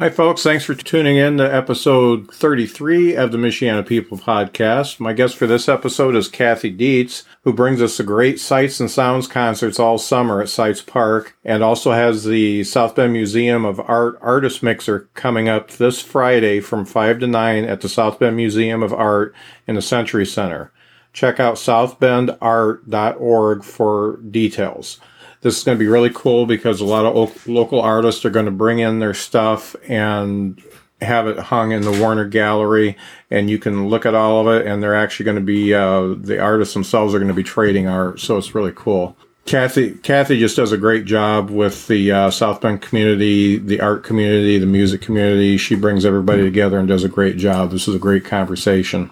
Hi, folks. Thanks for tuning in to episode 33 of the Michiana People podcast. My guest for this episode is Cathy Dietz, who brings us the great Seitz and Sounds concerts all summer at Seitz Park and also has the South Bend Museum of Art Artist Mixer coming up this Friday from 5 to 9 at the South Bend Museum of Art in the Century Center. Check out southbendart.org for details this is going to be really cool because a lot of local artists are going to bring in their stuff and have it hung in the Warner Gallery, and you can look at all of it. And they're actually going to be uh, the artists themselves are going to be trading art, so it's really cool. Cathy, Cathy just does a great job with the uh, South Bend community, the art community, the music community. She brings everybody together and does a great job. This is a great conversation.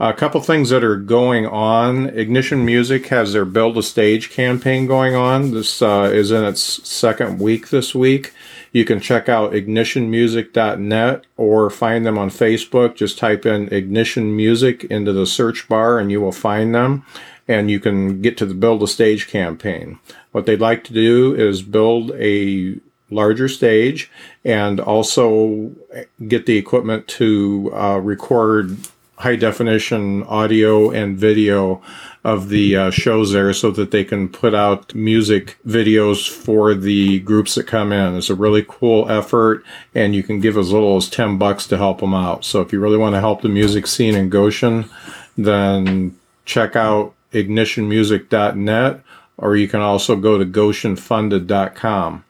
A couple things that are going on. Ignition Music has their Build a Stage campaign going on. This uh, is in its second week this week. You can check out ignitionmusic.net or find them on Facebook. Just type in Ignition Music into the search bar and you will find them. And you can get to the Build a Stage campaign. What they'd like to do is build a larger stage and also get the equipment to uh, record high definition audio and video of the uh, shows there so that they can put out music videos for the groups that come in. It's a really cool effort and you can give as little as 10 bucks to help them out. So if you really want to help the music scene in Goshen, then check out ignitionmusic.net or you can also go to goshenfunded.com.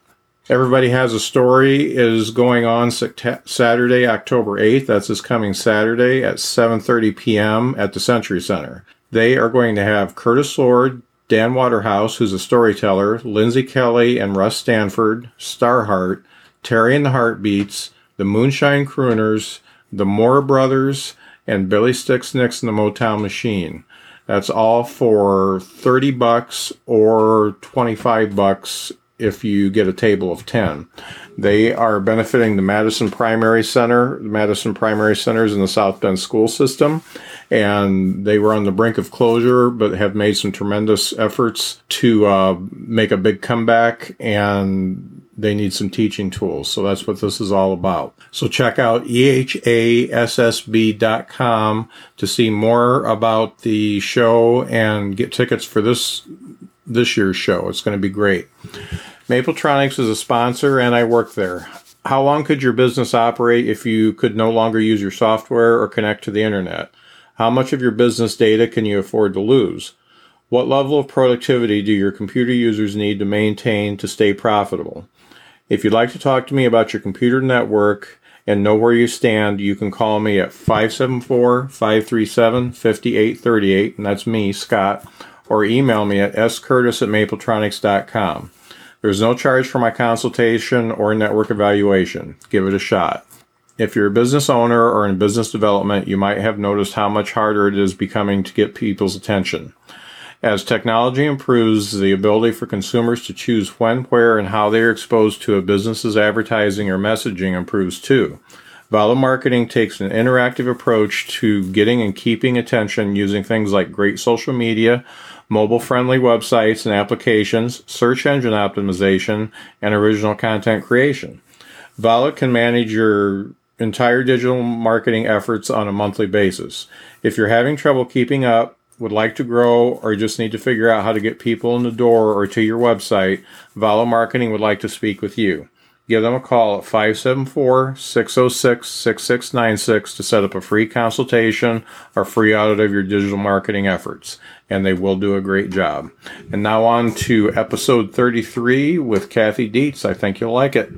Everybody Has a Story is going on Saturday, October 8th. That's this coming Saturday at 7.30 p.m. at the Century Center. They are going to have Curtis Lord, Dan Waterhouse, who's a storyteller, Lindsay Kelly and Russ Stanford, Starheart, Terry and the Heartbeats, the Moonshine Crooners, the Moore Brothers, and Billy Sticks Nicks and the Motown Machine. That's all for 30 bucks or 25 bucks if you get a table of 10. They are benefiting the Madison Primary Center. The Madison Primary Center is in the South Bend school system, and they were on the brink of closure, but have made some tremendous efforts to uh, make a big comeback and they need some teaching tools. So that's what this is all about. So check out ehassb.com to see more about the show and get tickets for this this year's show. It's going to be great. Mapletronics is a sponsor and I work there. How long could your business operate if you could no longer use your software or connect to the internet? How much of your business data can you afford to lose? What level of productivity do your computer users need to maintain to stay profitable? If you'd like to talk to me about your computer network and know where you stand, you can call me at 574 537 5838, and that's me, Scott, or email me at scurtis at mapletronics.com. There's no charge for my consultation or network evaluation. Give it a shot. If you're a business owner or in business development, you might have noticed how much harder it is becoming to get people's attention. As technology improves, the ability for consumers to choose when, where, and how they are exposed to a business's advertising or messaging improves too. Valo Marketing takes an interactive approach to getting and keeping attention using things like great social media, mobile friendly websites and applications, search engine optimization, and original content creation. Valo can manage your entire digital marketing efforts on a monthly basis. If you're having trouble keeping up, would like to grow, or just need to figure out how to get people in the door or to your website, Valo Marketing would like to speak with you. Give them a call at 574 606 6696 to set up a free consultation or free audit of your digital marketing efforts. And they will do a great job. And now on to episode 33 with Cathy Dietz. I think you'll like it.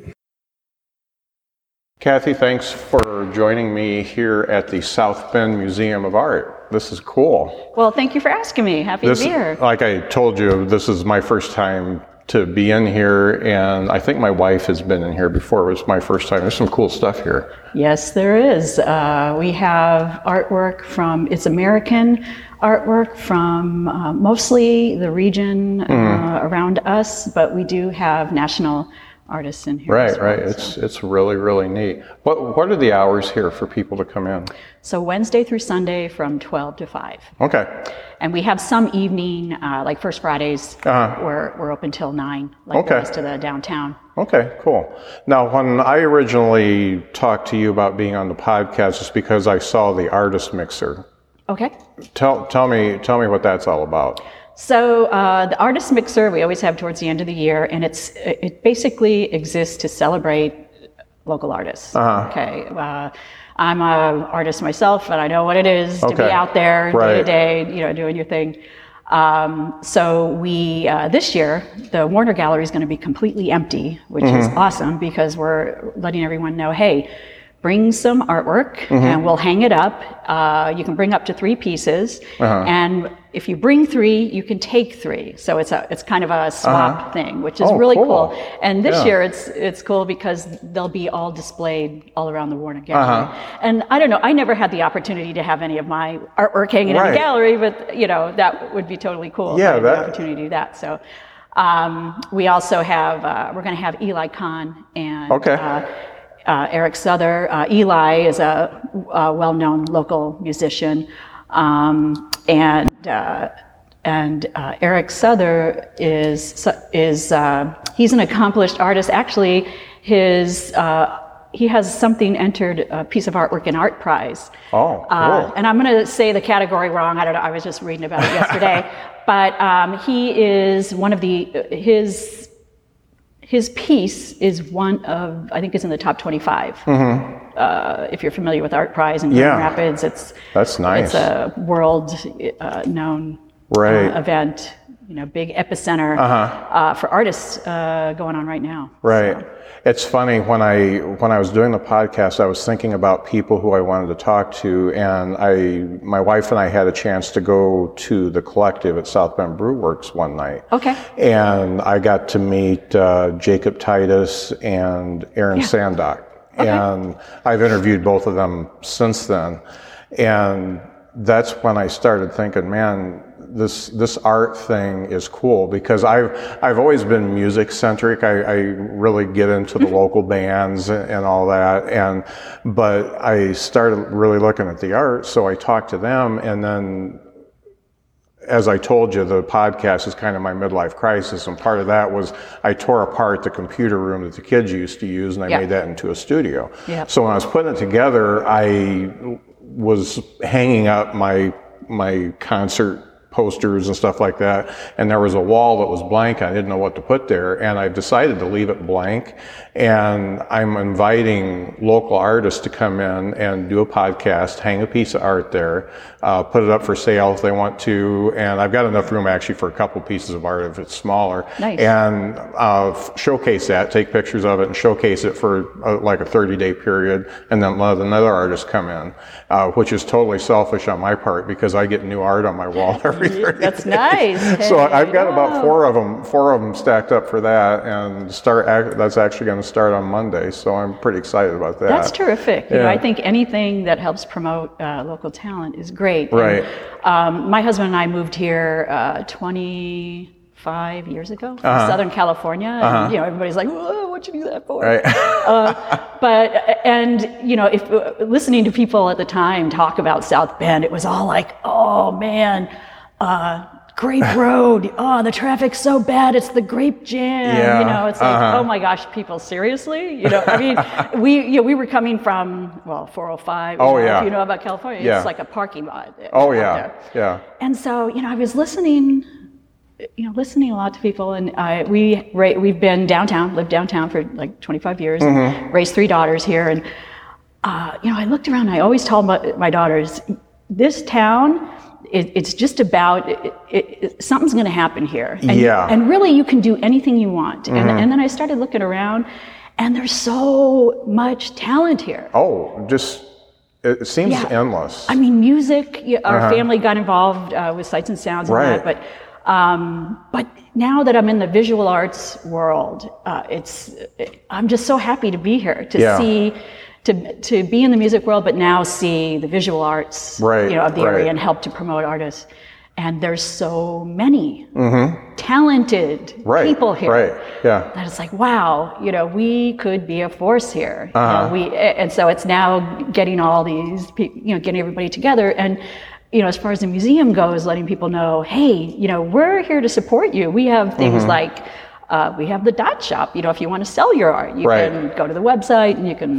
Cathy, thanks for joining me here at the South Bend Museum of Art. This is cool. Well, thank you for asking me. Happy This, to be here. like I told you, this is my first time to be in here, and I think my wife has been in here before. It was my first time. There's some cool stuff here. Yes, there is. Uh, we have artwork from, it's American artwork from uh, mostly the region uh, Mm-hmm. around us, but we do have national artists in here. Right, as well, right. so. It's it's really really neat. What what are the hours here for people to come in? So Wednesday through Sunday from 12 to 5. Okay. And we have some evening, uh, like First Fridays, Uh-huh. we're, we're open till 9, like Okay. the rest of the downtown. Okay, cool. Now, when I originally talked to you about being on the podcast, it's because I saw the artist mixer. Okay. Tell tell me tell me what that's all about. So uh, the artist mixer we always have towards the end of the year, and it's it basically exists to celebrate local artists. Uh-huh. Okay, uh, I'm an artist myself, and I know what it is to be out there day Right. to day, you know, doing your thing. Um, so we uh, this year the Warner Gallery is going to be completely empty, which is Mm-hmm. awesome because we're letting everyone know, hey. Bring some artwork Mm-hmm. and we'll hang it up. Uh, you can bring up to three pieces, Uh-huh. and if you bring three, you can take three. So it's a it's kind of a swap thing, which is Oh, really cool. cool. And this Yeah. year it's it's cool because they'll be all displayed all around the Warner Gallery. Uh-huh. And I don't know, I never had the opportunity to have any of my artwork hanging in Right. the gallery, but you know that would be totally cool. if Yeah, I had the opportunity to do that. So. Um, we also have uh, we're going to have Eli Kahn and Okay. uh, uh, Eric Souther. Uh, Eli is a, a well-known local musician, um, and uh, and uh, Eric Souther is is uh, he's an accomplished artist. Actually, his uh, he has something entered a piece of artwork in ArtPrize. Oh, Uh, cool. and I'm going to say the category wrong. I don't know. I was just reading about it yesterday. but um, he is one of the his his piece is one of I think is in the top 25. Uh, if you're familiar with ArtPrize in Mm-hmm. Yeah. Grand Rapids, it's That's nice. it's a world uh, known Right. uh, event. You know, big epicenter uh for artists uh, going on right now. Right. So, It's funny when I when I was doing the podcast, I was thinking about people who I wanted to talk to, and I my wife and I had a chance to go to the collective at South Bend Brew Works one night. Okay. And I got to meet uh, Jacob Titus and Aaron Sandock, and I've interviewed both of them since then, and that's when I started thinking, man, this this art thing is cool because I've I've always been music centric. I, I really get into the mm-hmm. local bands and, all that, and but I started really looking at the art. So I talked to them, and then as I told you, the podcast is kind of my midlife crisis, and part of that was I tore apart the computer room that the kids used to use, and I Yeah. made that into a studio. Yep. So when I was putting it together, I was hanging up my my concert posters and stuff like that, and there was a wall that was blank. I didn't know what to put there, and I decided to leave it blank. And I'm inviting local artists to come in and do a podcast, hang a piece of art there, uh, put it up for sale if they want to, and I've got enough room actually for a couple pieces of art if it's smaller. Nice. And uh, showcase that, take pictures of it, and showcase it for uh, like a 30 day period, and then let another artist come in, uh, which is totally selfish on my part because I get new art on my wall every 30 That's nice. So Hey, I've got about four of them, four of them stacked up for that, and start. That's actually going to start on Monday, so I'm pretty excited about that. That's terrific. You know, Yeah. I think anything that helps promote uh, local talent is great. And, Right. um, my husband and I moved here uh, 25 years ago from Uh-huh. Southern California. And, you know, everybody's like, Whoa, what'd you do that for? Right. But, and, you know, if uh, listening to people at the time talk about South Bend, it was all like, oh man, uh, Grape Road. Oh, the traffic's so bad. It's the grape jam. Yeah, You know, it's like, uh-huh. oh my gosh, people, seriously? You know, I mean, we, you know, we were coming from, well, 405. Oh, know, yeah. If you know about California, Yeah. it's like a parking lot. oh yeah, there. yeah. And so, you know, I was listening you know, listening a lot to people, and uh, we ra- we've been downtown, lived downtown for like 25 years, Mm-hmm. raised three daughters here, and uh, you know, I looked around. and I always told my, my daughters, this town, it, it's just about it, something's going to happen here, and, Yeah. Mm-hmm. and really, you can do anything you want. And, and then I started looking around, and there's so much talent here. Oh, just it seems Yeah. endless. I mean, music. Our family got involved uh, with Seitz and Sounds and Uh-huh. Right. that, but um, but now that I'm in the visual arts world, uh, it's I'm just so happy to be here to Yeah. see. To, to be in the music world, but now see the visual arts, Right, you know, of the right. area and help to promote artists. And there's so many talented Mm-hmm. right. people here Right. Yeah. that it's like, wow, you know, we could be a force here. You know, Uh-huh. we, and so it's now getting all these, you know, getting everybody together. And, you know, as far as the museum goes, letting people know, hey, you know, we're here to support you. We have things Mm-hmm. like, uh, we have the dot shop. You know, if you want to sell your art, you Right. Mm-hmm. can go to the website and you can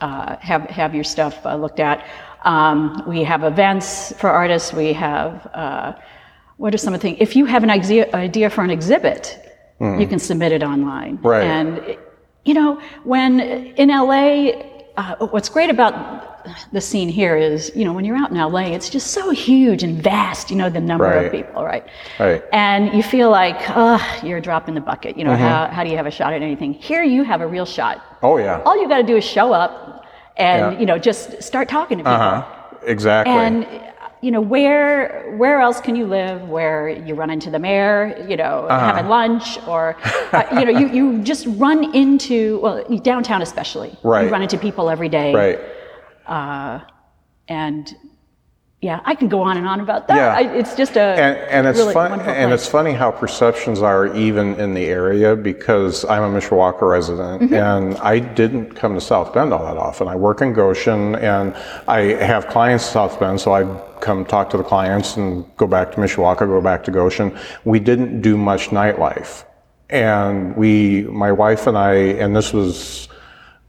uh, have have your stuff uh, looked at. Um, we have events for artists. We have uh, what are some of the things? If you have an idea, idea for an exhibit, you can submit it online. Right. And you know, when in LA, uh, what's great about the scene here is, you know, when you're out in LA, it's just so huge and vast. You know, the number Right. of people, right? Right. And you feel like, oh, you're a drop in the bucket. You know, how, how do you have a shot at anything? Here, you have a real shot. Oh yeah. All you got to do is show up, and Yeah. you know, just start talking to people. Uh huh. Exactly. And you know, where where else can you live where you run into the mayor, you know, Uh-huh. having lunch, or uh, you know, you, you just run into well downtown especially. Right. You run into people every day. right. And yeah, I can go on and on about that. Yeah. I, it's just a and, and it's really fun and place. it's funny how perceptions are even in the area because I'm a Mishawaka resident Mm-hmm. and I didn't come to South Bend all that often. I work in Goshen and I have clients in South Bend, so I come talk to the clients and go back to Mishawaka, go back to Goshen. We didn't do much nightlife, and we, my wife and I, and this was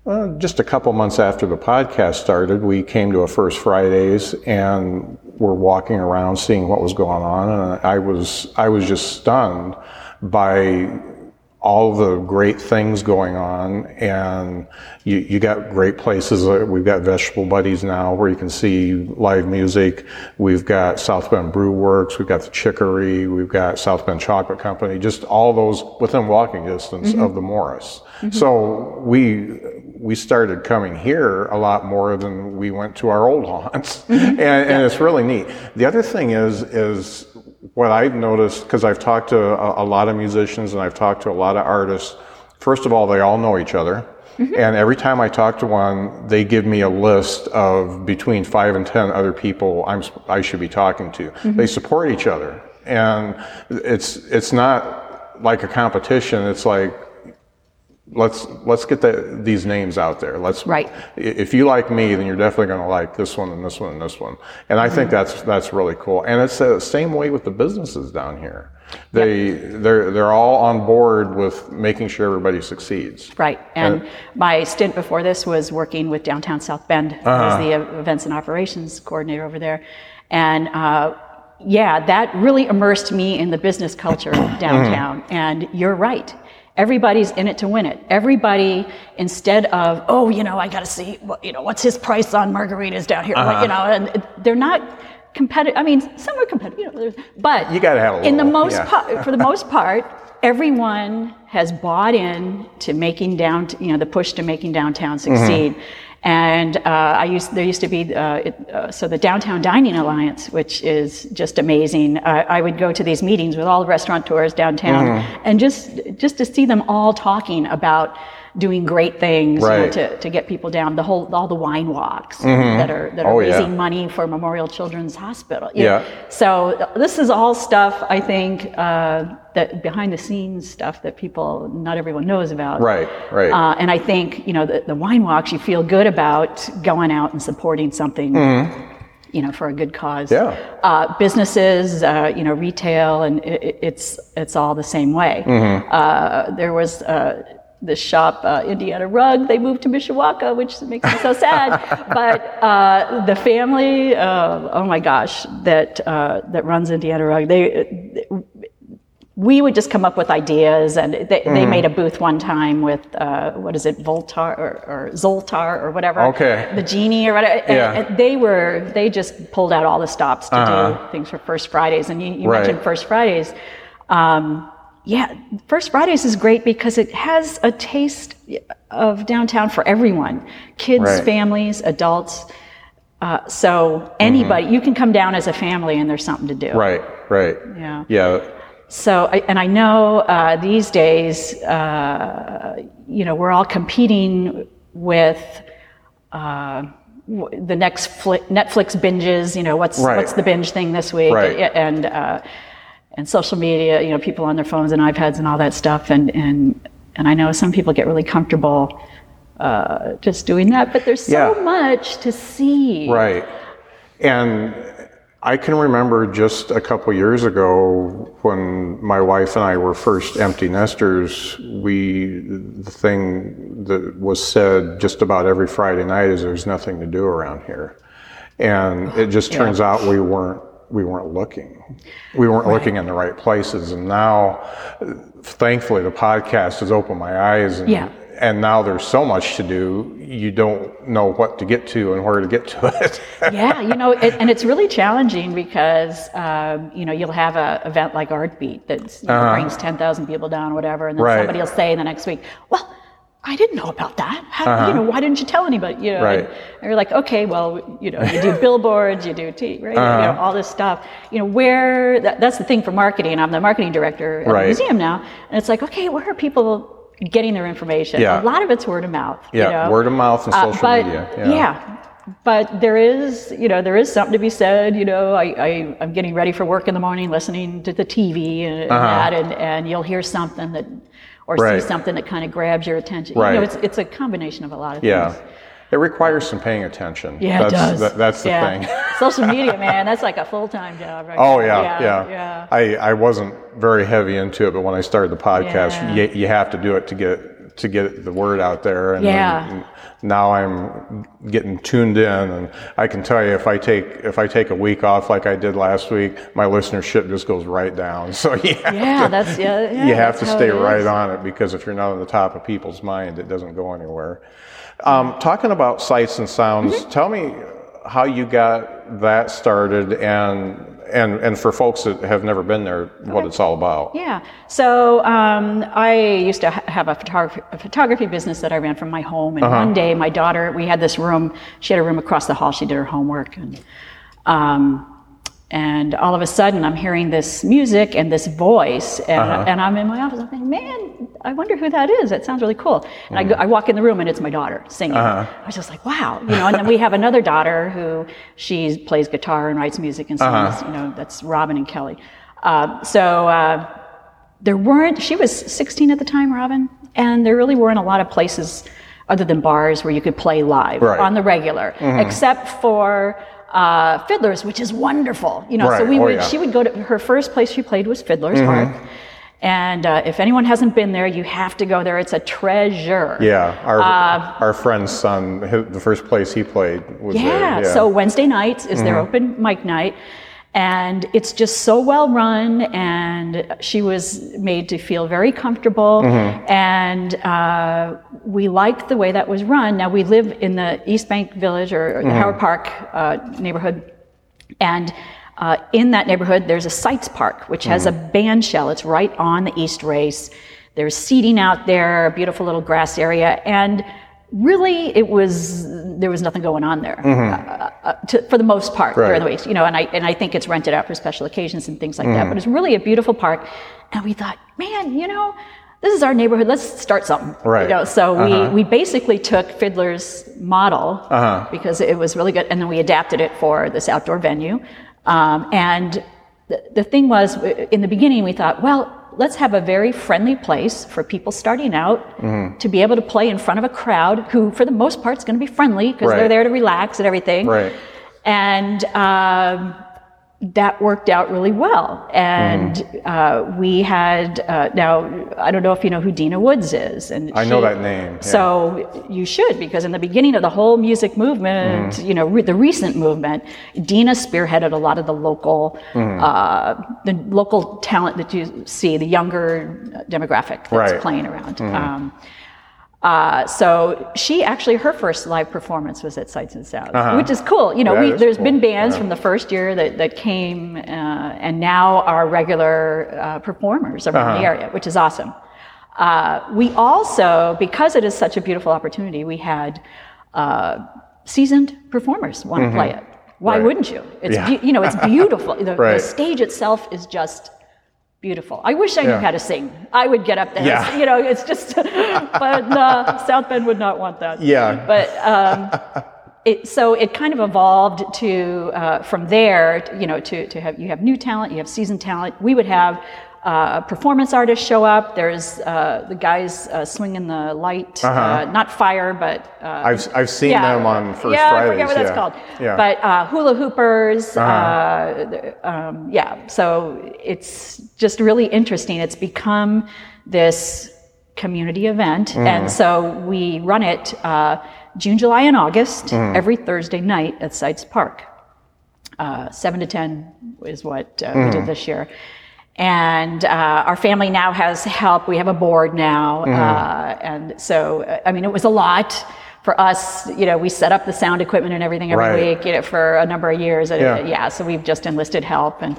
uh, just a couple months after the podcast started, we came to a First Fridays and were walking around seeing what was going on, and I was I was just stunned by all the great things going on, and you, you got great places. Uh, We've got Vegetable Buddies now, where you can see live music. We've got South Bend Brew Works. We've got the Chicory. We've got South Bend Chocolate Company. Just all those within walking distance of the Morris. So we we started coming here a lot more than we went to our old haunts, mm-hmm. and, and it's really neat. The other thing is is what I've noticed because I've talked to a, a lot of musicians and I've talked to a lot of artists. First of all, they all know each other. Mm-hmm. And every time I talk to one, they give me a list of between five and ten other people I'm, I should be talking to. Mm-hmm. They support each other, and it's it's not like a competition. It's like let's let's get the, these names out there. Let's Right. If you like me, then you're definitely going to like this one and this one and this one. And I think that's that's really cool. And it's the same way with the businesses down here. They they're they're all on board with making sure everybody succeeds. Right. And my stint before this was working with Downtown South Bend. I was the uh, events and operations coordinator over there. And uh, yeah, that really immersed me in the business culture downtown. And you're right. Everybody's in it to win it. Everybody, instead of, oh, you know, I got to see, what, you know, what's his price on margaritas down here? What, you know, and they're not competitive. I mean, some are competitive, you know, but You gotta have a little, in the most yeah. part, for the most part, everyone has bought in to making down, you know, the push to making downtown Mm-hmm. And uh, I used there used to be uh, it, uh, so the Downtown Dining Alliance, which is just amazing. Uh, I would go to these meetings with all the restaurateurs downtown, Mm-hmm. and just just to see them all talking about doing great things you know, to, to get people down. The whole all the wine walks that are that are Oh, yeah. raising money for Memorial Children's Hospital. you know. Yeah. So this is all stuff I think uh, that behind the scenes stuff that people, not everyone knows about. Right, right. Uh, and I think you know the, the wine walks, you feel good about going out and supporting something. You know, for a good cause. Mm-hmm. Yeah. Uh, businesses, uh, you know, retail, and it, it- it's it's all the same way. Mm-hmm. Uh, there was. Uh, this shop, uh, Indiana Rug, they moved to Mishawaka, which makes me so sad. but uh, the family, uh, oh my gosh, that uh, that runs Indiana Rug, they we would just come up with ideas, and they, they made a booth one time with uh, what is it, Voltar or, or Zoltar or whatever. Okay. The genie or whatever. and- Yeah. and they were they just pulled out all the stops to Uh-huh. do things for First Fridays, and you, you Right. mentioned First Fridays. Um, yeah, First Fridays is great because it has a taste of downtown for everyone kids, Right. families, adults. Uh, so anybody, you can come down as a family and there's something to do. Mm-hmm. Right, right. Yeah. Yeah. So, I- and I know uh, these days, uh, you know, we're all competing with uh, w- the next fli- Netflix binges. You know, what's Right. what's the binge thing this week? Right. And uh, and social media. You know, people on their phones and iPads and all that stuff. And and and I know some people get really comfortable uh, just doing that, but there's so Yeah. much to see. Right. And I can remember just a couple years ago when my wife and I were first empty nesters, we the thing that was said just about every Friday night is there's nothing to do around here. And it oh, just turns out we weren't we weren't looking. We weren't looking in the right places. And now thankfully the podcast has opened my eyes and Yeah. And now there's so much to do, you don't know what to get to and where to get to it. yeah, you know, it, and it's really challenging because um, you know you'll have a event like Art Beat that you know, brings ten thousand people down, or whatever, and then Uh-huh. Right. somebody will say the next week, "Well, I didn't know about that. How, You know, why didn't you tell anybody?" You know, Uh-huh. Right. and, and you're like, "Okay, well, you know, you do billboards, you do T, right? Uh-huh. know, all this stuff. You know, where that, that's the thing for marketing. I'm the marketing director at Right. the museum now, and it's like, okay, where are people?" Getting their information. Yeah. A lot of it's word of mouth. you Yeah, know? word of mouth and Uh, social but, media, yeah. yeah, but there is, you know, there is something to be said. You know, I, I I'm getting ready for work in the morning, listening to the TV and, and that, and, and you'll hear something that, or Uh-huh. Right. see something that kind of grabs your attention. Right. You know, it's it's a combination of a lot of yeah. things. It requires some paying attention. Yeah, that's, it does. that- that's the Yeah. thing. Social media, man, that's like a full time job, right? Oh now. yeah, yeah. yeah. I, I wasn't very heavy into it, but when I started the podcast, Yeah. you, you have to do it to get to get the word out there. And, Yeah. now I'm getting tuned in, and I can tell you if I take if I take a week off like I did last week, my listenership just goes right down. So Yeah, to, that's yeah. yeah you have to stay right on it because if you're not on the top of people's mind, it doesn't go anywhere. Um, talking about Seitz and sounds, Mm-hmm. tell me how you got that started, and and and for folks that have never been there, what it's all about. Yeah. So um, I used to have a photography, a photography business that I ran from my home. And Uh-huh. one day, my daughter, we had this room. She had a room across the hall. She did her homework, and um, and all of a sudden, I'm hearing this music and this voice, and, Uh-huh. and I'm in my office. I'm thinking, man, I wonder who that is. That sounds really cool. And I, go, I walk in the room, and it's my daughter singing. Uh-huh. I was just like, wow, you know. And then we have another daughter who she plays guitar and writes music and Uh-huh. sings. You know, that's Robin and Kelly. Uh, so. Uh, there weren't she was 16 at the time robin and there really weren't a lot of places other than bars where you could play live Right. on the regular except for uh, fiddlers which is wonderful you know so we Oh, would yeah. she would go to her first place she played was fiddlers park and uh, if anyone hasn't been there you have to go there it's a treasure Yeah, our Uh, our friend's son, the first place he played was yeah, there. Yeah. Mm-hmm. so Wednesday nights is their open mic night. And it's just so well run, and she was made to feel very comfortable. Mm-hmm. And uh, we liked the way that was run. Now, we live in the East Bank Village or, or the Mm-hmm. Howard Park uh, neighborhood. And uh, in that neighborhood, there's a Seitz Park, which has a Mm-hmm. band shell. It's right on the East Race. There's seating out there, a beautiful little grass area. And really, it was, there was nothing going on there uh, uh, to, for the most part during Right. the week. You know, and I, and I think it's rented out for special occasions and things like that. But it's really a beautiful park. And we thought, man, you know, this is our neighborhood. Let's start something. Right. You know, so we, we basically took Fiddler's model because it was really good, and then we adapted it for this outdoor venue. Um, and the, the thing was, in the beginning, we thought, well, let's have a very friendly place for people starting out to be able to play in front of a crowd who, for the most part, is going to be friendly because Right. they're there to relax and everything. Right. And um, that worked out really well. And Mm-hmm. uh, we had, uh, now, I don't know if you know who Dina Woods is. And I know that name, yeah. So you should, because in the beginning of the whole music movement, Mm-hmm. you know, re- the recent movement, Dina spearheaded a lot of the local, Mm-hmm. uh, the local talent that you see, the younger demographic that's Right. Playing around. Um, uh, so she actually her first live performance was at Seitz and Sounds, which is cool. You know, Uh-huh. Yeah, we, there's cool. been bands Yeah. from the first year that, that came, uh, and now are regular uh, performers around Uh-huh. the area, which is awesome. Uh, we also, because it is such a beautiful opportunity, we had uh, seasoned performers want to play it. Why Mm-hmm. Right. wouldn't you? It's Yeah. beau- you know, it's beautiful. The, the stage itself is just beautiful. I wish I knew Yeah. how to sing. I would get up there. Yeah. You know, it's just, but uh, South Bend would not want that. Yeah. But um, it, so it kind of evolved to uh, from there. You know, to to have you have new talent, you have seasoned talent. We would have. Uh, performance artists show up. There's uh, the guys uh, swinging the light, uh not fire, but uh, I've, I've seen them on First yeah, Fridays. I forget what that's yeah. called. Yeah. But uh, hula hoopers, Uh-huh. uh, um, yeah. So it's just really interesting. It's become this community event, Mm-hmm. and so we run it uh, June, July, and August Mm-hmm. every Thursday night at Seitz Park. Uh, seven to ten is what uh, we Mm-hmm. did this year. And uh, our family now has help. We have a board now, Mm-hmm. uh, and so uh, I mean, it was a lot for us. You know, we set up the sound equipment and everything every Right. week. You know, for a number of years. And, Yeah. uh, yeah. So we've just enlisted help, and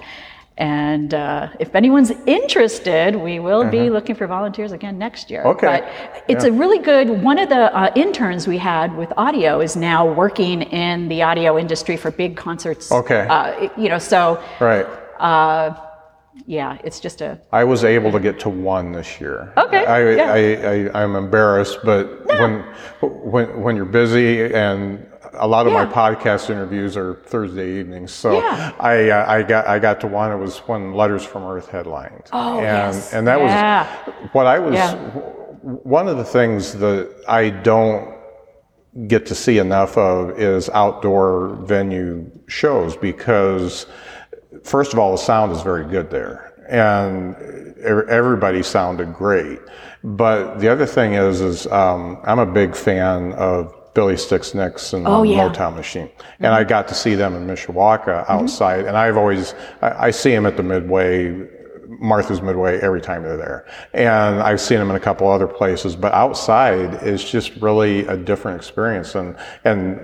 and uh, if anyone's interested, we will be looking for volunteers again next year. Mm-hmm. Okay. But it's a really good. One of the uh, interns we had with audio is now working in the audio industry for big concerts. Okay. Uh, you know, so right. Yeah, it's just a I was able to get to one this year. Okay, I, yeah. I, I, I'm embarrassed, but when, when, when you're busy and a lot of my podcast interviews are Thursday evenings, so Yeah. I, uh, I got, I got to one. It was when Letters from Earth headlined. Oh, and, yes. and that Yeah. was what I was, Yeah. one of the things that I don't get to see enough of is outdoor venue shows because first of all the sound is very good there and everybody sounded great but the other thing is is um, i'm a big fan of billy sticks nicks and Oh, yeah. motown machine and i got to see them in mishawaka outside and i've always I, I see them at the midway Martha's Midway every time they're there. And I've seen them in a couple other places, but outside is just really a different experience. And, and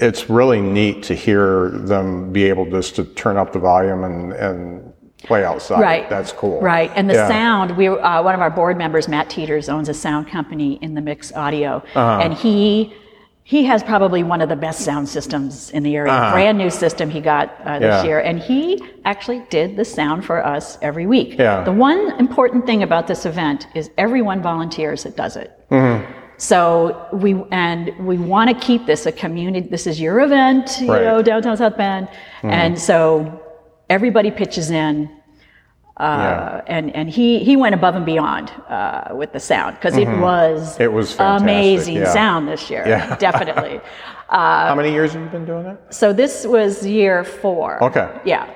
it's really neat to hear them be able just to turn up the volume and, and play outside. Right. That's cool. Right. And the Yeah. sound, we uh, one of our board members, Matt Teeters, owns a sound company in the Mix Audio, Uh-huh. and he he has probably one of the best sound systems in the area. Brand new system he got uh, this Uh-huh. Yeah. year, and he actually did the sound for us every week. Yeah. The one important thing about this event is everyone volunteers that does it. Mm-hmm. So we and we want to keep this a community. This is your event, you Right. know, downtown South Bend, and so everybody pitches in. Uh, and and he he went above and beyond uh, with the sound because it was Mm-hmm. It was fantastic, amazing yeah. sound this year, Yeah. definitely. How many years have you been doing it? So this was year four. Okay. Yeah.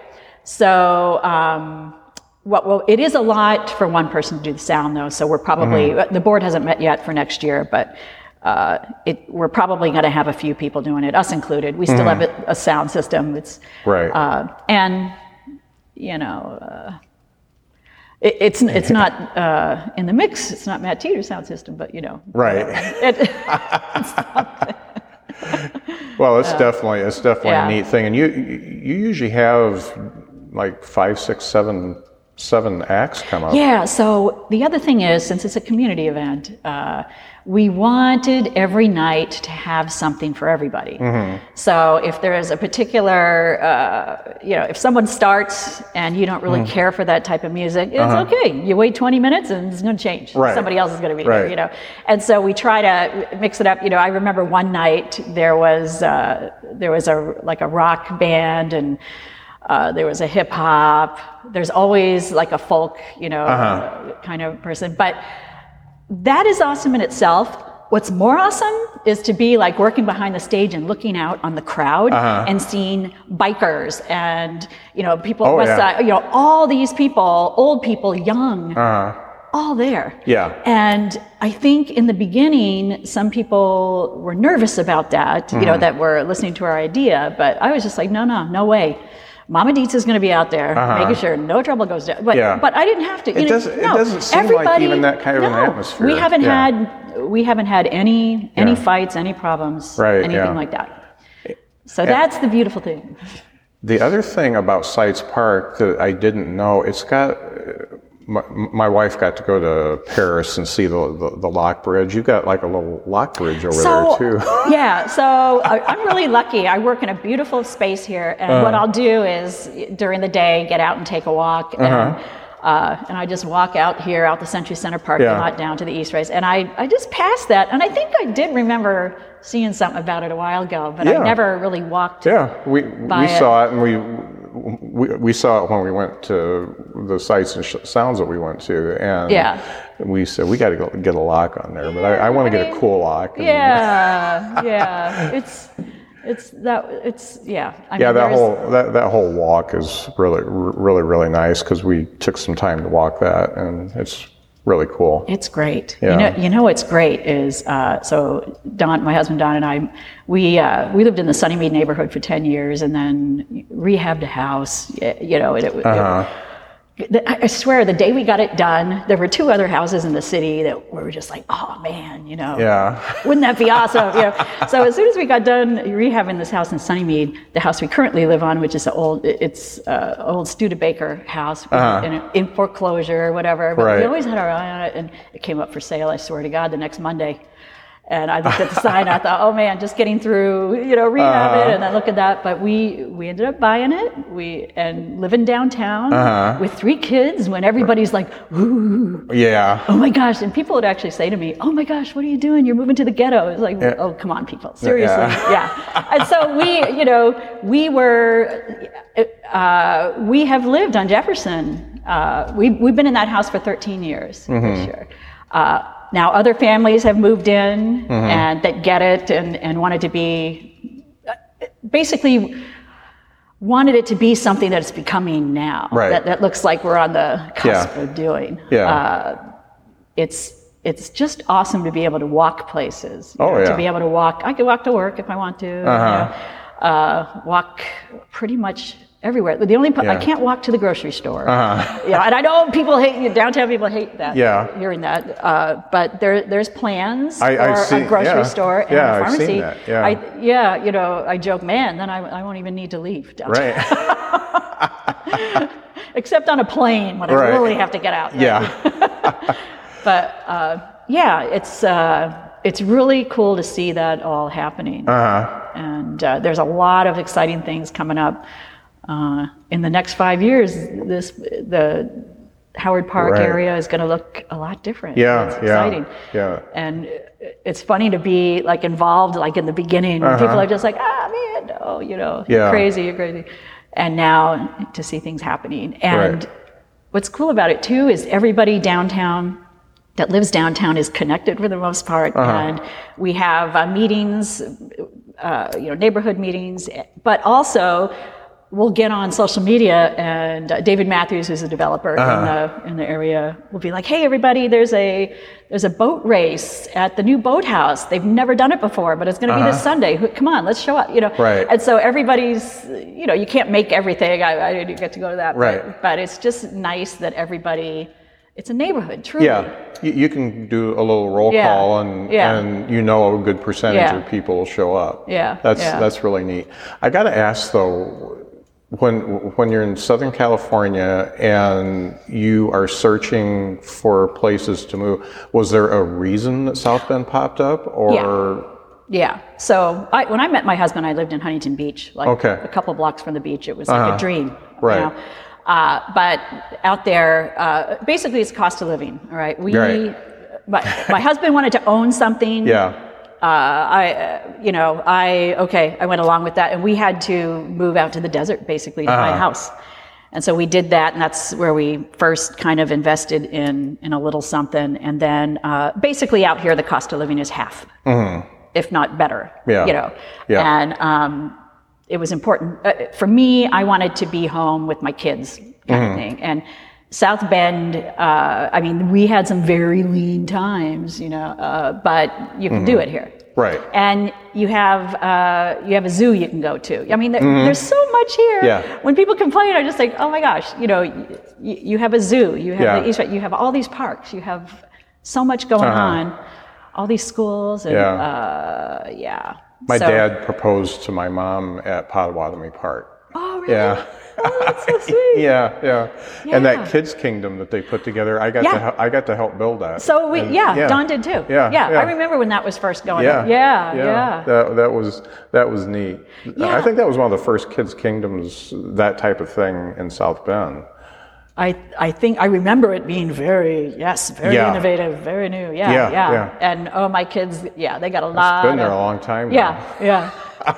So um, what? Well, it is a lot for one person to do the sound, though. So we're probably Mm-hmm. the board hasn't met yet for next year, but. Uh, it, we're probably going to have a few people doing it, us included. We still have a, a sound system. It's. Right. uh, and you know, uh, it, it's it's not uh, in the mix. It's not Matt Teeter's sound system, but you know, right. it, Well, it's definitely it's definitely Yeah. a neat thing, and you you usually have like five, six, seven, seven acts come up. Yeah, so the other thing is, since it's a community event, uh, we wanted every night to have something for everybody. So if there is a particular, uh, you know, if someone starts and you don't really care for that type of music, it's okay. You wait 20 minutes and it's going to change. Right. Somebody else is going to be Right. here, you know. And so we try to mix it up. You know, I remember one night there was uh, there was a like a rock band and. Uh, there was a hip hop. There's always like a folk, you know, kind of person. But that is awesome in itself. what's more awesome is to be like working behind the stage and looking out on the crowd Uh-huh. and seeing bikers and you know people Oh, yeah. Side, you know all these people, old people, young, Uh-huh. all there. Yeah. And I think in the beginning, some people were nervous about that, you Mm-hmm. know, that were listening to our idea. But I was just like, no, no, no way. Mama Dietz is going to be out there, making sure no trouble goes down. But, Uh-huh. Yeah. but I didn't have to. You It know, doesn't- it doesn't seem like even that kind of an atmosphere. We haven't Yeah. had we haven't had any any Yeah. fights, any problems, Right, anything like that. So that's the beautiful thing. The other thing about Seitz Park that I didn't know, it's got. My, my wife got to go to Paris and see the, the, the lock bridge. You've got like a little lock bridge over so, there too. yeah, so I, I'm really lucky. I work in a beautiful space here, and Uh-huh. what I'll do is during the day get out and take a walk, and, Uh-huh. uh, and I just walk out here, out the Century Center parking Yeah. lot, down to the East Race, and I, I just passed that, and I think I did remember seeing something about it a while ago, but Yeah. I never really walked. Yeah, we we it. saw it and we, we we saw it when we went to the Seitz and sh- sounds that we went to, and Yeah. we said we got to go get a lock on there, but I, I want to get a cool lock. and- Yeah, yeah, it's it's that it's yeah. I yeah, mean, that whole that, that whole walk is really really really nice because we took some time to walk that, and it's really cool. It's great. Yeah. You know, you know what's great is uh, so Don, my husband Don and I, we uh, we lived in the Sunnymead neighborhood for ten years, and then rehabbed a house. You know, it, it, Uh-huh. I I swear, the day we got it done, there were two other houses in the city that we were just like, oh man, you know, Yeah, wouldn't that be awesome? You know? So as soon as we got done rehabbing this house in Sunnymead, the house we currently live on, which is an old, it's uh, old Studebaker house in, in foreclosure or whatever. But Uh-huh. Right. we always had our eye on it, and it came up for sale. I swear to God, the next Monday. And I looked at the sign. I thought, oh man, just getting through, you know, rehab Uh-huh. it, and I look at that. But we we ended up buying it. We and living downtown Uh-huh. with three kids. When everybody's like, ooh, yeah, oh my gosh and people would actually say to me oh my gosh what are you doing you're moving to the ghetto it's like oh come on people seriously yeah, and so we you know we were uh, we have lived on jefferson uh, we, we've been in that house for 13 years this year uh, now other families have moved in and that get it and, and wanted to be basically wanted it to be something that it's becoming now Right. that, that looks like we're on the cusp Yeah. of doing yeah. Uh, it's it's just awesome to be able to walk places. Oh, know, yeah. To be able to walk, I could walk to work if I want to. Uh-huh. know, uh, walk pretty much everywhere. The only I can't walk to the grocery store. Uh-huh. Yeah, and I know people hate downtown. People hate that. Yeah. hearing that. Uh, but there there's plans I- for I've seen- a grocery yeah. store and Yeah, a I've seen pharmacy. that, yeah. I, yeah, you know, I joke, man, then I, I won't even need to leave downtown. right. Except on a plane when I Right. really have to get out. yeah, but uh, yeah, it's uh, it's really cool to see that all happening. uh-huh. And uh, there's a lot of exciting things coming up uh, in the next five years. This the Howard Park Right. area is going to look a lot different. Yeah, it's yeah, exciting. yeah. And it's funny to be like involved, like in the beginning, when people are just like, ah, man, no, you know, Uh-huh. Yeah. you're crazy, you're crazy. And now to see things happening. And Right. what's cool about it too is everybody downtown that lives downtown is connected for the most part, Uh-huh. and we have uh, meetings, uh, you know, neighborhood meetings, but also we'll get on social media and uh, David Matthews, who's a developer Uh-huh. in the in the area, will be like, "Hey, everybody, there's a there's a boat race at the new boathouse. They've never done it before, but it's going to be this Sunday. Come on, let's show up." You know, Uh-huh. Right. And so everybody's, you know, you can't make everything. I, I didn't get to go to that, Right. But, but it's just nice that everybody. It's a neighborhood, truly. Yeah, you, you can do a little roll Yeah, call, and yeah. and you know a good percentage Yeah. of people will show up. Yeah, that's that's really neat. I got to ask though, when when you're in Southern California and you are searching for places to move, was there a reason that South Bend popped up, or Yeah. yeah. So I, when I met my husband, I lived in Huntington Beach, like Okay. a couple blocks from the beach. It was like a dream. you Right. know. Uh, but out there, uh, basically, it's cost of living. All right. We, Right. my, my husband wanted to own something. yeah, Uh, I, uh, you know, I okay, I went along with that, and we had to move out to the desert basically to buy a house. and so we did that, and that's where we first kind of invested in in a little something. And then uh, basically out here, the cost of living is half, if not better. Mm-hmm. Yeah. You know, Yeah. and um, it was important uh, for me. I wanted to be home with my kids, kind of thing, and. South Bend, uh, I mean, we had some very lean times, you know, uh, but you can do it here Right. and you have uh, you have a zoo you can go to. I mean, there, there's so much here. Mm-hmm. Yeah. When people complain, I just think, oh my gosh, you know, you, you have a zoo, you have Yeah. the East, you have all these parks, you have so much going Uh-huh. on, all these schools, and Yeah. uh, yeah. My So- dad proposed to my mom at Potawatomi Park. Oh really? Yeah. Oh, that's so sweet. Yeah, yeah, And that kids kingdom that they put together, I got Yeah. to hel- I got to help build that. So we, And- yeah, Don did too. Yeah, yeah, yeah. I remember when that was first going. Yeah, on. yeah, yeah. That that was that was neat. Yeah. I think that was one of the first kids kingdoms that type of thing in South Bend. I, I think I remember it being very yes very Yeah. innovative very new yeah, Yeah, yeah yeah. and oh my kids yeah they got a lot Been there of- a long time. now. yeah yeah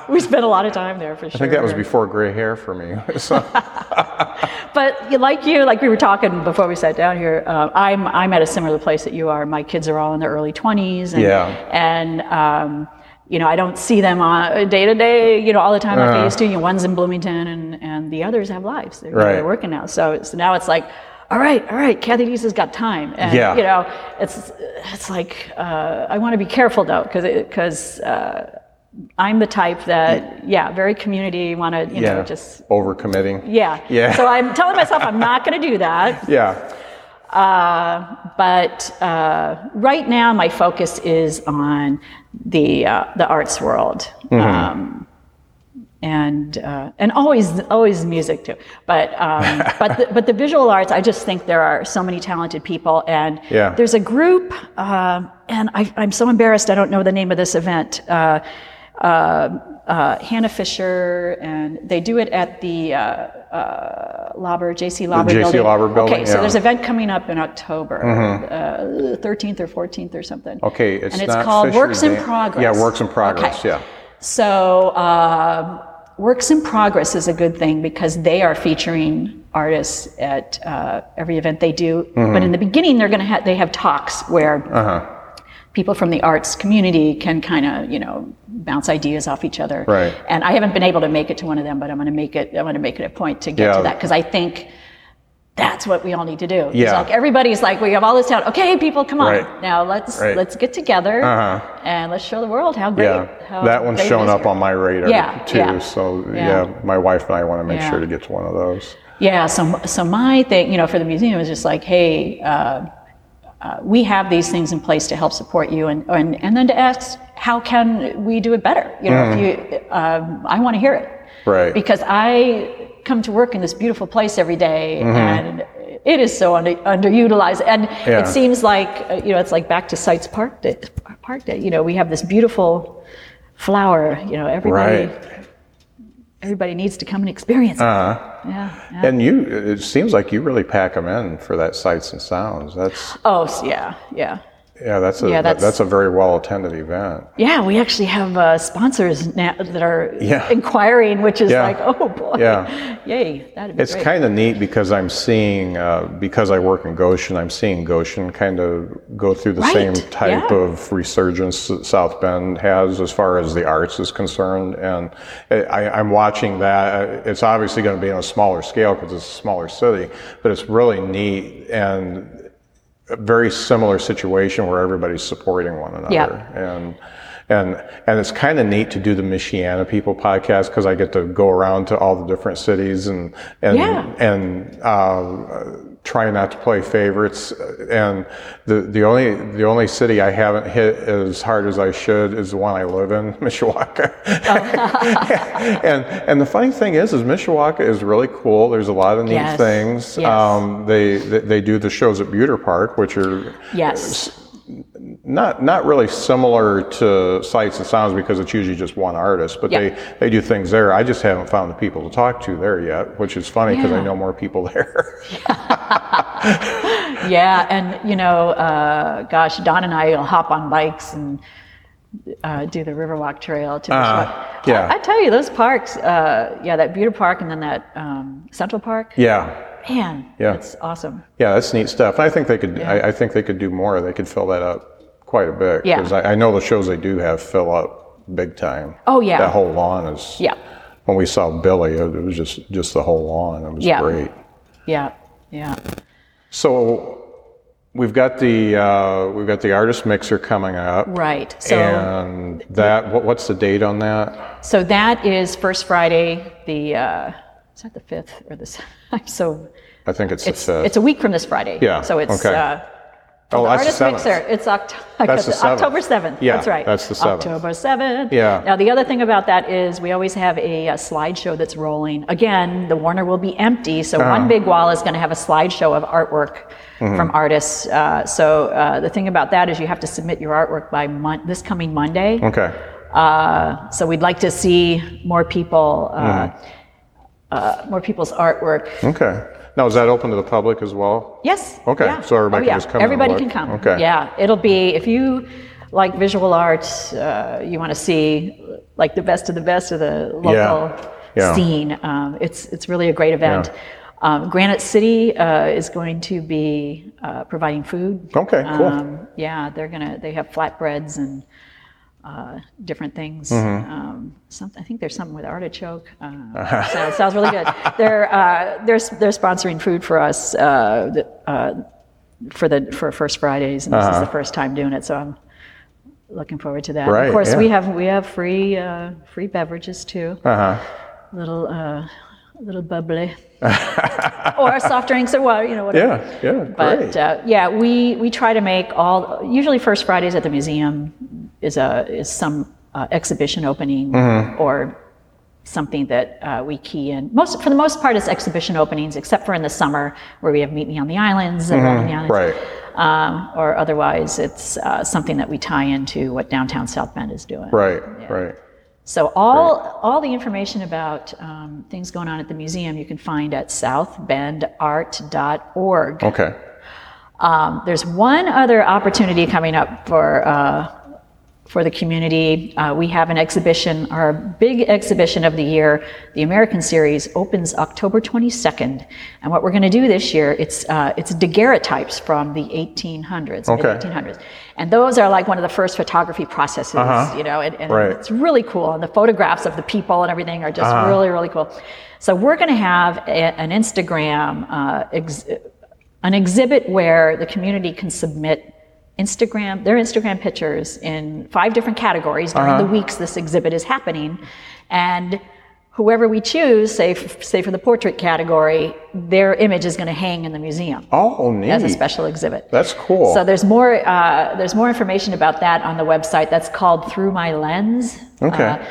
we spent a lot of time there for sure I think that was before gray hair for me. So, but like you like we were talking before we sat down here uh, I'm I'm at a similar place that you are my kids are all in their early 20s and, Yeah. and um, you know I don't see them on day to day you know all the time like I used to you know, one's in Bloomington and and the others have lives they're, Right. they're working now so so now it's like all right, all right, Cathy Dietz has got time, and Yeah. you know, it's it's like uh, I want to be careful though, because because uh, I'm the type that yeah, very community, want to you know yeah, just overcommitting. yeah Yeah. So I'm telling myself I'm not going to do that, Yeah, uh, but uh, right now my focus is on the uh, the arts world. Um, and uh, and always always music too, but um, but the, but the visual arts, I just think there are so many talented people, and Yeah. there's a group, uh, and I, I'm so embarrassed I don't know the name of this event. Uh, uh, uh, Hannah Fisher, and they do it at the uh, uh, Lauber, J.C. Lauber J.C. building. Lauber building, Okay, so yeah. Mm-hmm. there's an event coming up in October, uh, 13th or 14th or something. Okay, it's and it's called Fisher Works in Progress. Yeah, Works in Progress, Okay. yeah. So, um, Works in Progress is a good thing because they are featuring artists at uh, every event they do. Mm-hmm. But in the beginning, they're going to have they have talks where Uh-huh. People from the arts community can kind of you know bounce ideas off each other. Right. And I haven't been able to make it to one of them, but I'm going to make it. I'm going to make it a point to get Yeah. to that because I think. That's what we all need to do. It's Yeah. like everybody's like, we have all this talent. Okay, people, come on. Right. Now let's Right. let's get together Uh-huh. and let's show the world how great. Yeah, how that one's showing up on my radar Yeah, too. yeah. So Yeah. yeah. my wife and I want to make Yeah. sure to get to one of those. Yeah, so, so my thing, you know, for the museum is just like, hey, uh, uh, we have these things in place to help support you, and, and, and then to ask, how can we do it better? You know, if you, um, I want to hear it. Mm-hmm. Right. Because I come to work in this beautiful place every day, and it is so under, underutilized. And Mm-hmm. Yeah. it seems like, uh, you know, it's like back to Seitz Park Day, Park Day. You know, we have this beautiful flower, you know, everybody. Right. Everybody needs to come and experience it. Uh, Yeah, yeah. and you, it seems like you really pack them in for that Seitz and Sounds. That's Oh, yeah, yeah. Yeah, that's a Yeah, that's, that's- a very well attended event. Yeah, we actually have uh, sponsors now that are Yeah. inquiring, which is Yeah. like, oh boy, Yeah. yay, that'd be It's kind of neat because I'm seeing, uh, because I work in Goshen, I'm seeing Goshen kind of go through the same type yeah. of resurgence that South Bend has as far as the arts is concerned. And I, I'm watching that. It's obviously going to be on a smaller scale because it's a smaller city, but it's really neat and a very similar situation where everybody's supporting one another. Yeah. And and and it's kind of neat to do the Michiana People podcast because I get to go around to all the different cities and and Yeah. and uh, try not to play favorites. And the the only the only city I haven't hit as hard as I should is the one I live in, Mishawaka. and and the funny thing is, is Mishawaka is really cool. There's a lot of neat Yes. things. Yes. Um, they, they they do the shows at Beutter Park, which are yes, not not really similar to Seitz and Sounds because it's usually just one artist, but Yeah. they they do things there. I just haven't found the people to talk to there yet, which is funny because Yeah. I know more people there. yeah, and you know, uh, gosh, Don and I will hop on bikes and uh, do the Riverwalk Trail to Uh, yeah. I, I tell you, those parks, uh, yeah, that Beutter Park and then that um, Central Park. Yeah, Man, Yeah. it's awesome. yeah, that's neat stuff. I think they could. I, I think they could do more. They could fill that up quite a bit. Yeah. Because I, I know the shows they do have fill up big time. Oh, yeah. That whole lawn is. Yeah, When we saw Billy, it was just just the whole lawn. It was Yeah. great. yeah, yeah. So we've got the uh, we've got the artist mixer coming up. Right. So, and that what, what's the date on that? so that is first Friday. The uh, is that the fifth or the? I'm so. I think it's, It's the fifth. it's a week from this Friday. Yeah, So it's. okay. Uh, oh, the that's artist the mixer. It's Oct- That's the seventh. October 7th. Yeah, that's right. that's the seventh. October 7th. Yeah. Now, the other thing about that is we always have a, uh slideshow that's rolling. Again, the Warner will be empty, so Uh-huh. one big wall is going to have a slideshow of artwork Mm-hmm. from artists. Uh, so uh, the thing about that is you have to submit your artwork by mon- this coming Monday. Okay. Uh, so we'd like to see more people, uh, Mm-hmm. Uh, more people's artwork. Okay. Now is that open to the public as well? Yes. Okay, yeah. so everybody oh, can yeah. just come Everybody can come. Okay. Yeah, it'll be if you like visual arts, uh, you want to see like the best of the best of the local Yeah. Yeah. scene. Um, it's it's really a great event. Um, Granite City uh, is going to be uh, providing food. Okay, cool. Um, yeah, they're gonna. They have flatbreads and uh, different things. Mm-hmm. Um, some, I think there's something with artichoke. Uh, so it sounds really good. They're uh, they're they're sponsoring food for us uh, the, uh, for the for First Fridays, and this is the first time doing it. So I'm looking forward to that. Uh-huh. Right, of course, yeah. we have we have free uh, free beverages too. Uh huh. Little uh, little bubbly. or soft drinks or what you know whatever. Yeah. Yeah. But Great. uh, yeah, we, we try to make all. Usually, first Fridays at the museum is a is some uh, exhibition opening Mm-hmm. or something that uh, we key in. Most for the most part, it's exhibition openings, except for in the summer where we have Meet Me on the Islands and Around the Islands. right. Um, or otherwise, it's uh, something that we tie into what downtown South Bend is doing. Right. Right. So all all the information about um, things going on at the museum you can find at southbendart.org. Okay. Um, there's one other opportunity coming up for uh, for the community. Uh, we have an exhibition, our big exhibition of the year, the American Series, opens October 22nd. And what we're going to do this year, it's uh, it's daguerreotypes from the 1800s, Okay. 1800s, and those are like one of the first photography processes, you know, and, and Right. it's really cool. And the photographs of the people and everything are just really, really cool. So we're going to have a, an Instagram. Uh, ex- an exhibit where the community can submit Instagram, their Instagram pictures in five different categories during the weeks this exhibit is happening. And whoever we choose, say, f- say for the portrait category, their image is going to hang in the museum Oh, neat. as a special exhibit. That's cool. So there's more uh, there's more information about that on the website. That's called Through My Lens. Okay. Uh,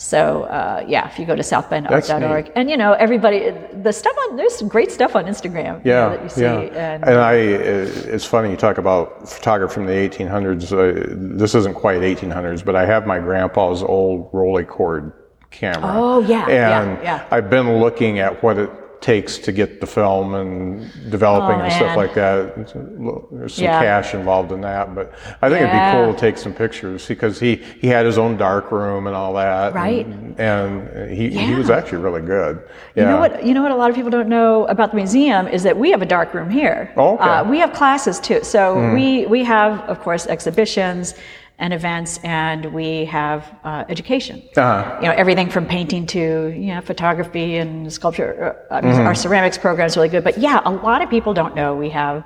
so uh, yeah, if you go to southbendart.org, and you know everybody, the stuff on there's great stuff on Instagram. you know, Yeah, that you see. yeah. And, And I, uh, it's funny you talk about photography from the 1800s. Uh, this isn't quite 1800s, but I have my grandpa's old Rolleicord camera. Oh, yeah, yeah, and yeah. I've been looking at what it takes to get the film and developing Oh, and stuff like that. It's a little- There's some Yeah. cash involved in that, but I think it'd be cool to take some pictures because he he had his own dark room and all that. Right. And, and he he was actually really good. Yeah. You know what? You know what? A lot of people don't know about the museum is that we have a dark room here. Oh, okay. Uh, we have classes too. So we we have, of course, exhibitions and events, and we have uh, education. Uh-huh. You know, everything from painting to you know photography and sculpture. Uh, Mm-hmm. Our ceramics program is really good. But yeah, a lot of people don't know we have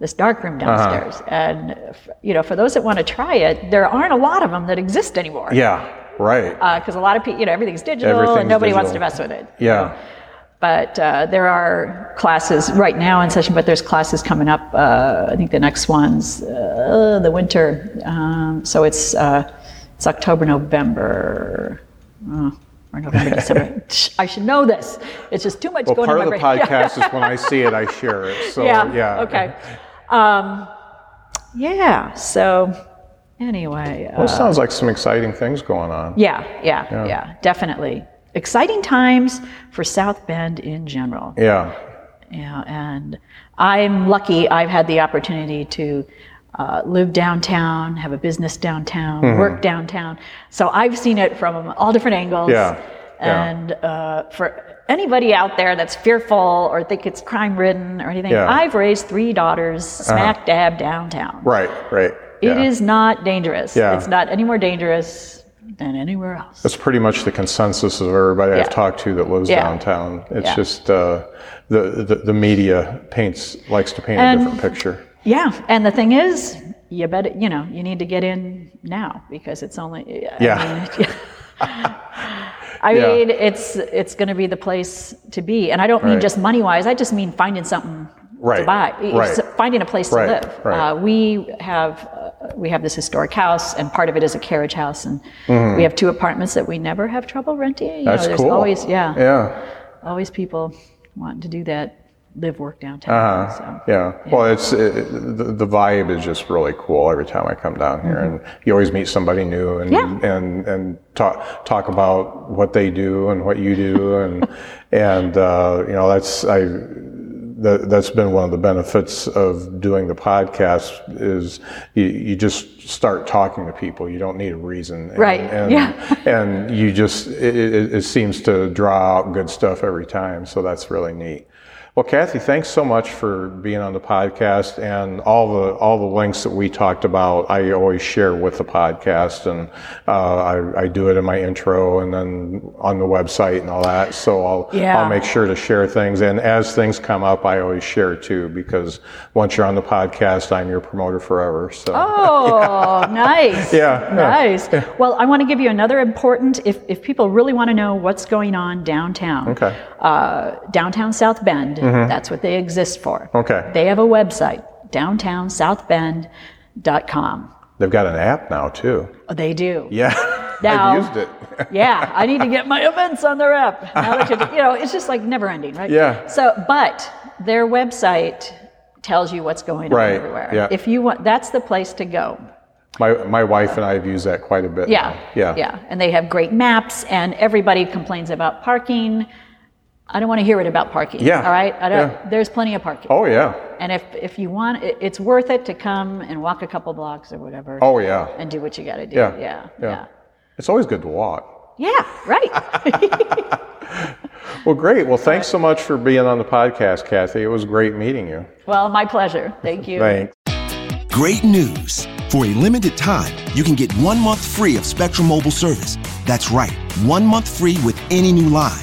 this dark room Uh-huh. downstairs. And f- you know, for those that want to try it, there aren't a lot of them that exist anymore. Yeah. Right. Because a lot of people, you know, everything's digital Everything's and nobody wants to mess with it. yeah. But uh, there are classes right now in session, but there's classes coming up. Uh, I think the next one's uh, the winter. Um, so it's uh, it's October, November, uh, or November, December. I should know this. It's just too much Well, going part on of my the podcast is when I see it, I share it. So yeah. yeah. Okay. Um, yeah. So anyway. Well, Uh, it sounds like some exciting things going on. yeah, yeah, yeah, definitely. Exciting times for South Bend in general. Yeah. Yeah, and I'm lucky I've had the opportunity to uh, live downtown, have a business downtown, Mm-hmm. work downtown. So I've seen it from all different angles. Yeah, yeah. And uh, for anybody out there that's fearful or think it's crime ridden or anything, Yeah. I've raised three daughters smack dab downtown. Right, right. It yeah. is not dangerous. Yeah. It's not any more dangerous than anywhere else. That's pretty much the consensus of everybody Yeah. I've talked to that lives Yeah. downtown. It's Yeah. just uh, the, the the media paints likes to paint And- a different picture. Yeah, and the thing is, you better, you know, you need to get in now because it's only. I Yeah. mean, I mean, it's it's going to be the place to be, and I don't mean Right. just money wise. I just mean finding something to buy, right. Finding a place to live. right. Uh, we have we have this historic house, and part of it is a carriage house, and we have two apartments that we never have trouble renting. You Mm-hmm. That's know, there's cool. always yeah, Yeah. always people wanting to do that, live work downtown. Uh-huh. So. Yeah. Well, it's it, the, the vibe is just really cool every time I come down here, and you always meet somebody new, and Mm-hmm. Yeah. and and talk talk about what they do and what you do, and and uh, you know that's I. That, that's been one of the benefits of doing the podcast is you, you just start talking to people. You don't need a reason. And, Right. And, Yeah. and you just, it, it, it seems to draw out good stuff every time. So that's really neat. Well, Cathy, thanks so much for being on the podcast and all the all the links that we talked about. I always share with the podcast, and uh, I, I do it in my intro and then on the website and all that. So I'll Yeah. I'll make sure to share things, and as things come up, I always share too because once you're on the podcast, I'm your promoter forever. So Oh, nice. Yeah, yeah, Nice. Well, I want to give you another important, if, if people really want to know what's going on downtown, Okay. uh, downtown South Bend, Mm-hmm. that's what they exist for. Okay. They have a website, downtownsouthbend.com. they've got an app now too. Oh, They do. Yeah, Now- I've used it. yeah, I need to get my events on their app. Now that you, you know, it's just like never ending, right? Yeah. So, but their website tells you what's going on Right, everywhere. yeah. If you want, that's the place to go. My my wife and I have used that quite a bit. Yeah. now. Yeah. Yeah. And they have great maps, and everybody complains about parking. I don't want to hear it about parking. Yeah, All right. I don't, yeah. There's plenty of parking. Oh yeah. And if if you want, it, it's worth it to come and walk a couple blocks or whatever. Oh yeah. And do what you got to do. Yeah. Yeah. Yeah. Yeah. It's always good to walk. Yeah. Right. Well, great. Well, thanks so much for being on the podcast, Cathy. It was great meeting you. well, my pleasure. Thank you. Thanks. Great news! For a limited time, you can get one month free of Spectrum Mobile service. That's right, one month free with any new line.